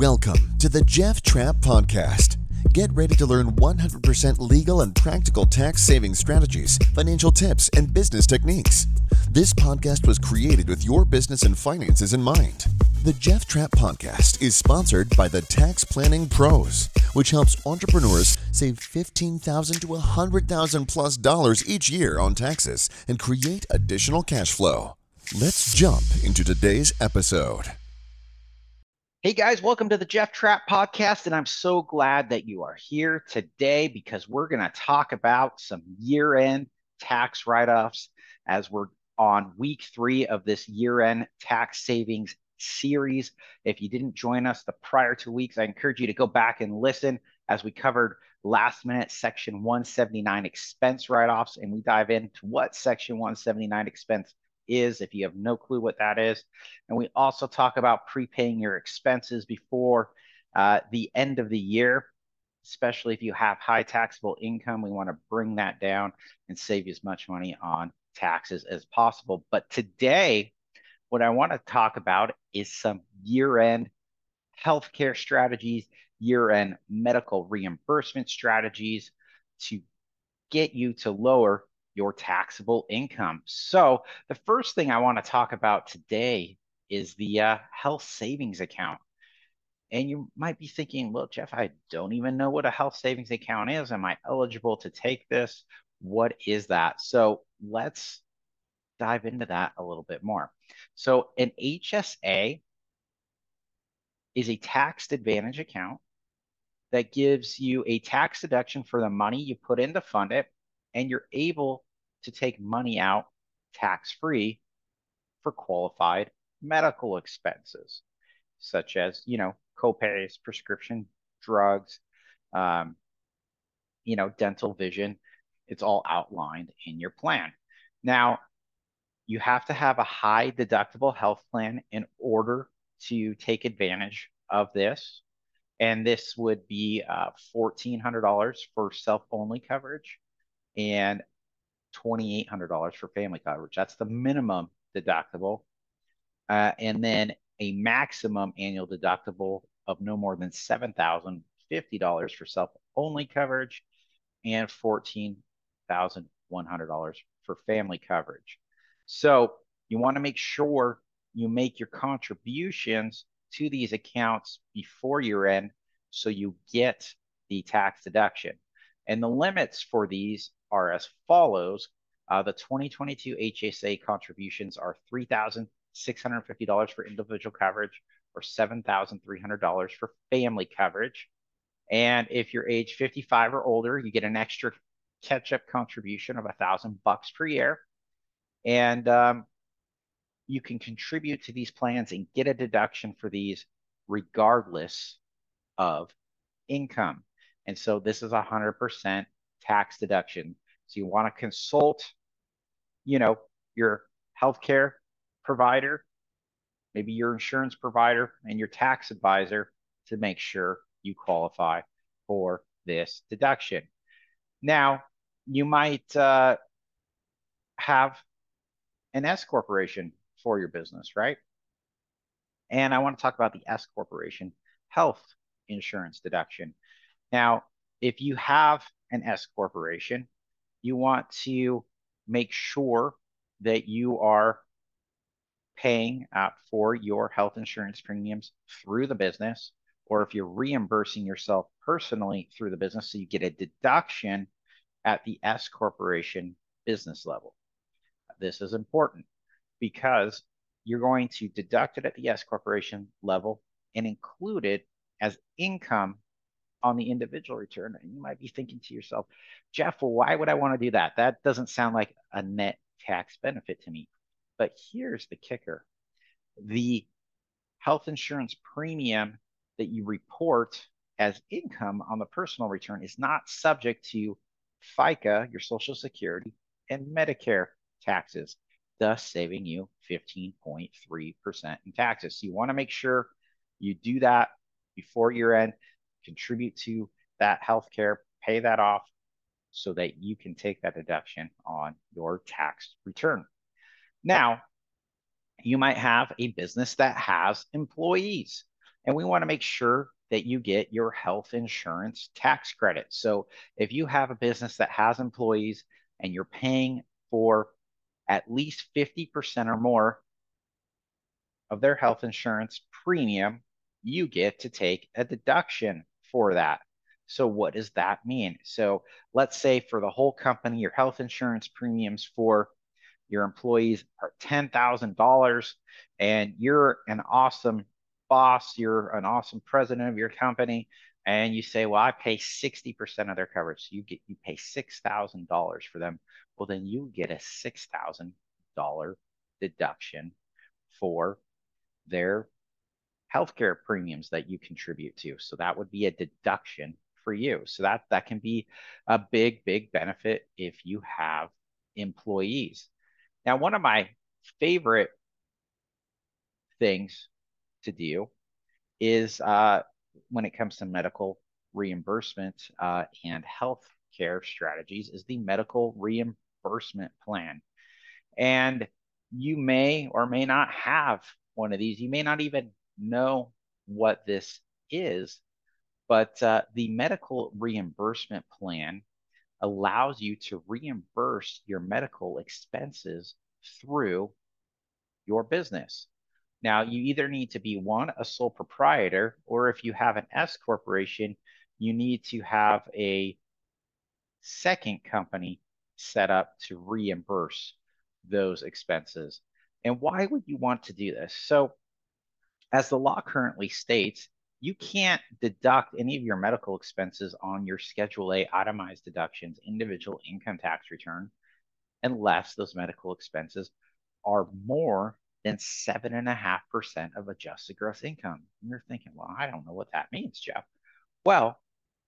Welcome to the Jeff Trapp Podcast. Get ready to learn 100% legal and practical tax saving strategies, financial tips, and business techniques. This podcast was created with your business and finances in mind. The Jeff Trapp Podcast is sponsored by the Tax Planning Pros, which helps entrepreneurs save 15,000 to 100,000 plus dollars each year on taxes and create additional cash flow. Let's jump into today's episode. Hey guys, welcome to the Jeff Trapp podcast. And I'm so glad that you are here today because we're going to talk about some year end tax write offs as we're on week three of this year end tax savings series. If you didn't join us the prior two weeks, I encourage you to go back and listen as we covered last minute section 179 expense write offs and we dive into what section 179 expense is if you have no clue what that is. And we also talk about prepaying your expenses before uh, the end of the year, especially if you have high taxable income. We want to bring that down and save you as much money on taxes as possible. But today, what I want to talk about is some year end healthcare strategies, year end medical reimbursement strategies to get you to lower your taxable income. So, the first thing I want to talk about today is the uh, health savings account. And you might be thinking, well, Jeff, I don't even know what a health savings account is. Am I eligible to take this? What is that? So, let's dive into that a little bit more. So, an HSA is a tax advantage account that gives you a tax deduction for the money you put in to fund it and you're able to take money out tax free for qualified medical expenses, such as, you know, copays, prescription drugs, um, you know, dental vision. It's all outlined in your plan. Now, you have to have a high deductible health plan in order to take advantage of this. And this would be uh, $1,400 for self only coverage and $2,800 for family coverage. That's the minimum deductible. Uh, and then a maximum annual deductible of no more than $7,050 for self only coverage and $14,100 for family coverage. So you want to make sure you make your contributions to these accounts before year end so you get the tax deduction. And the limits for these are as follows. Uh, the 2022 HSA contributions are $3,650 for individual coverage or $7,300 for family coverage. And if you're age 55 or older, you get an extra catch-up contribution of a thousand bucks per year. And um, you can contribute to these plans and get a deduction for these regardless of income. And so this is a 100% tax deduction. So you want to consult, you know, your healthcare provider, maybe your insurance provider and your tax advisor to make sure you qualify for this deduction. Now, you might uh, have an S corporation for your business, right? And I want to talk about the S corporation health insurance deduction. Now, if you have an S corporation, you want to make sure that you are paying uh, for your health insurance premiums through the business, or if you're reimbursing yourself personally through the business, so you get a deduction at the S corporation business level. This is important because you're going to deduct it at the S corporation level and include it as income on the individual return. And you might be thinking to yourself, Jeff, why would I want to do that? That doesn't sound like a net tax benefit to me. But here's the kicker the health insurance premium that you report as income on the personal return is not subject to FICA, your Social Security, and Medicare taxes, thus saving you 15.3% in taxes. So you want to make sure you do that before year end contribute to that healthcare, pay that off so that you can take that deduction on your tax return. Now, you might have a business that has employees. And we want to make sure that you get your health insurance tax credit. So if you have a business that has employees and you're paying for at least 50% or more of their health insurance premium, you get to take a deduction for that. So what does that mean? So let's say for the whole company, your health insurance premiums for your employees are $10,000 and you're an awesome boss, you're an awesome president of your company, and you say, well, I pay 60% of their coverage. So you get you pay $6,000 for them. Well, then you get a $6,000 deduction for their healthcare premiums that you contribute to. So that would be a deduction for you. So that that can be a big, big benefit if you have employees. Now, one of my favorite things to do is uh, when it comes to medical reimbursement uh, and health care strategies is the medical reimbursement plan. And you may or may not have one of these. You may not even know what this is, but uh, the medical reimbursement plan allows you to reimburse your medical expenses through your business. Now, you either need to be one, a sole proprietor, or if you have an S corporation, you need to have a second company set up to reimburse those expenses. And why would you want to do this? So, as the law currently states, you can't deduct any of your medical expenses on your Schedule A itemized deductions individual income tax return unless those medical expenses are more than 7.5% of adjusted gross income. And you're thinking, well, I don't know what that means, Jeff. Well,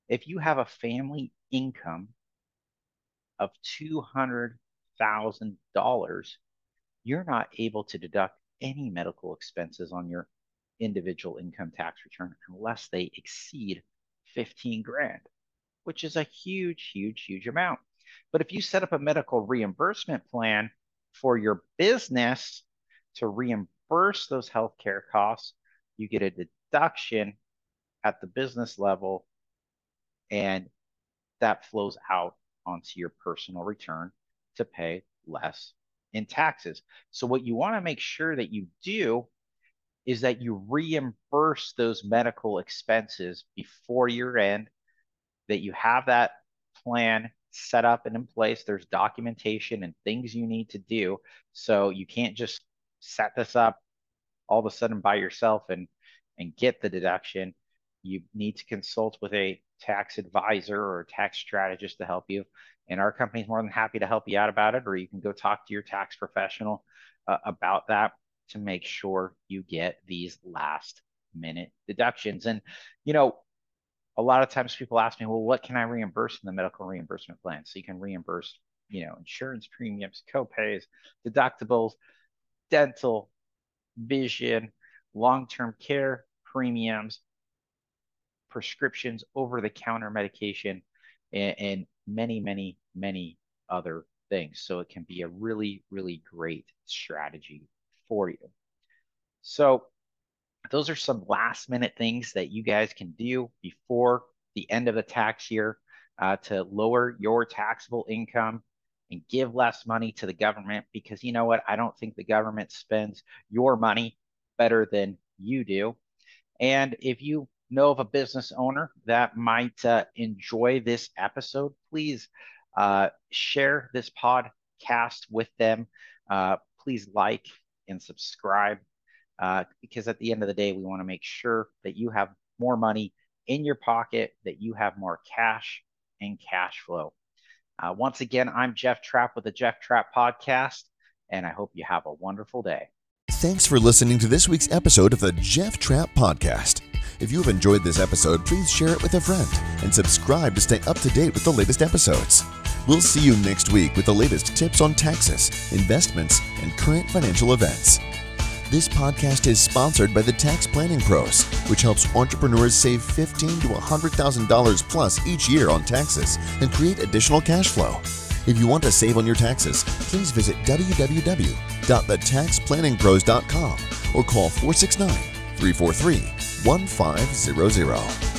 if you have a family income of $200,000, you're not able to deduct any medical expenses on your individual income tax return unless they exceed 15 grand, which is a huge, huge, huge amount. But if you set up a medical reimbursement plan for your business to reimburse those healthcare costs, you get a deduction at the business level, and that flows out onto your personal return to pay less in taxes. So, what you want to make sure that you do is that you reimburse those medical expenses before year end, that you have that plan set up and in place. There's documentation and things you need to do. So you can't just set this up all of a sudden by yourself and and get the deduction. You need to consult with a tax advisor or tax strategist to help you. And our company is more than happy to help you out about it, or you can go talk to your tax professional uh, about that to make sure you get these last minute deductions. And, you know, a lot of times people ask me, well, what can I reimburse in the medical reimbursement plan? So you can reimburse, you know, insurance premiums, copays, deductibles, dental, vision, long term care premiums, prescriptions, over the counter medication, and, and many, many, many other things. So it can be a really, really great strategy for you. So those are some last minute things that you guys can do before the end of the tax year uh, to lower your taxable income and give less money to the government because you know what? I don't think the government spends your money better than you do. And if you know of a business owner that might uh, enjoy this episode, please uh, share this podcast with them. Uh, please like and subscribe uh, because at the end of the day, we want to make sure that you have more money in your pocket, that you have more cash and cash flow. Uh, once again, I'm Jeff Trapp with the Jeff Trapp Podcast, and I hope you have a wonderful day. Thanks for listening to this week's episode of the Jeff Trapp Podcast. If you have enjoyed this episode, please share it with a friend and subscribe to stay up to date with the latest episodes. We'll see you next week with the latest tips on taxes, investments, and current financial events. This podcast is sponsored by the Tax Planning Pros, which helps entrepreneurs save $15 to $100,000 plus each year on taxes and create additional cash flow. If you want to save on your taxes, please visit www.thetaxplanningpros.com or call 469 343 1500.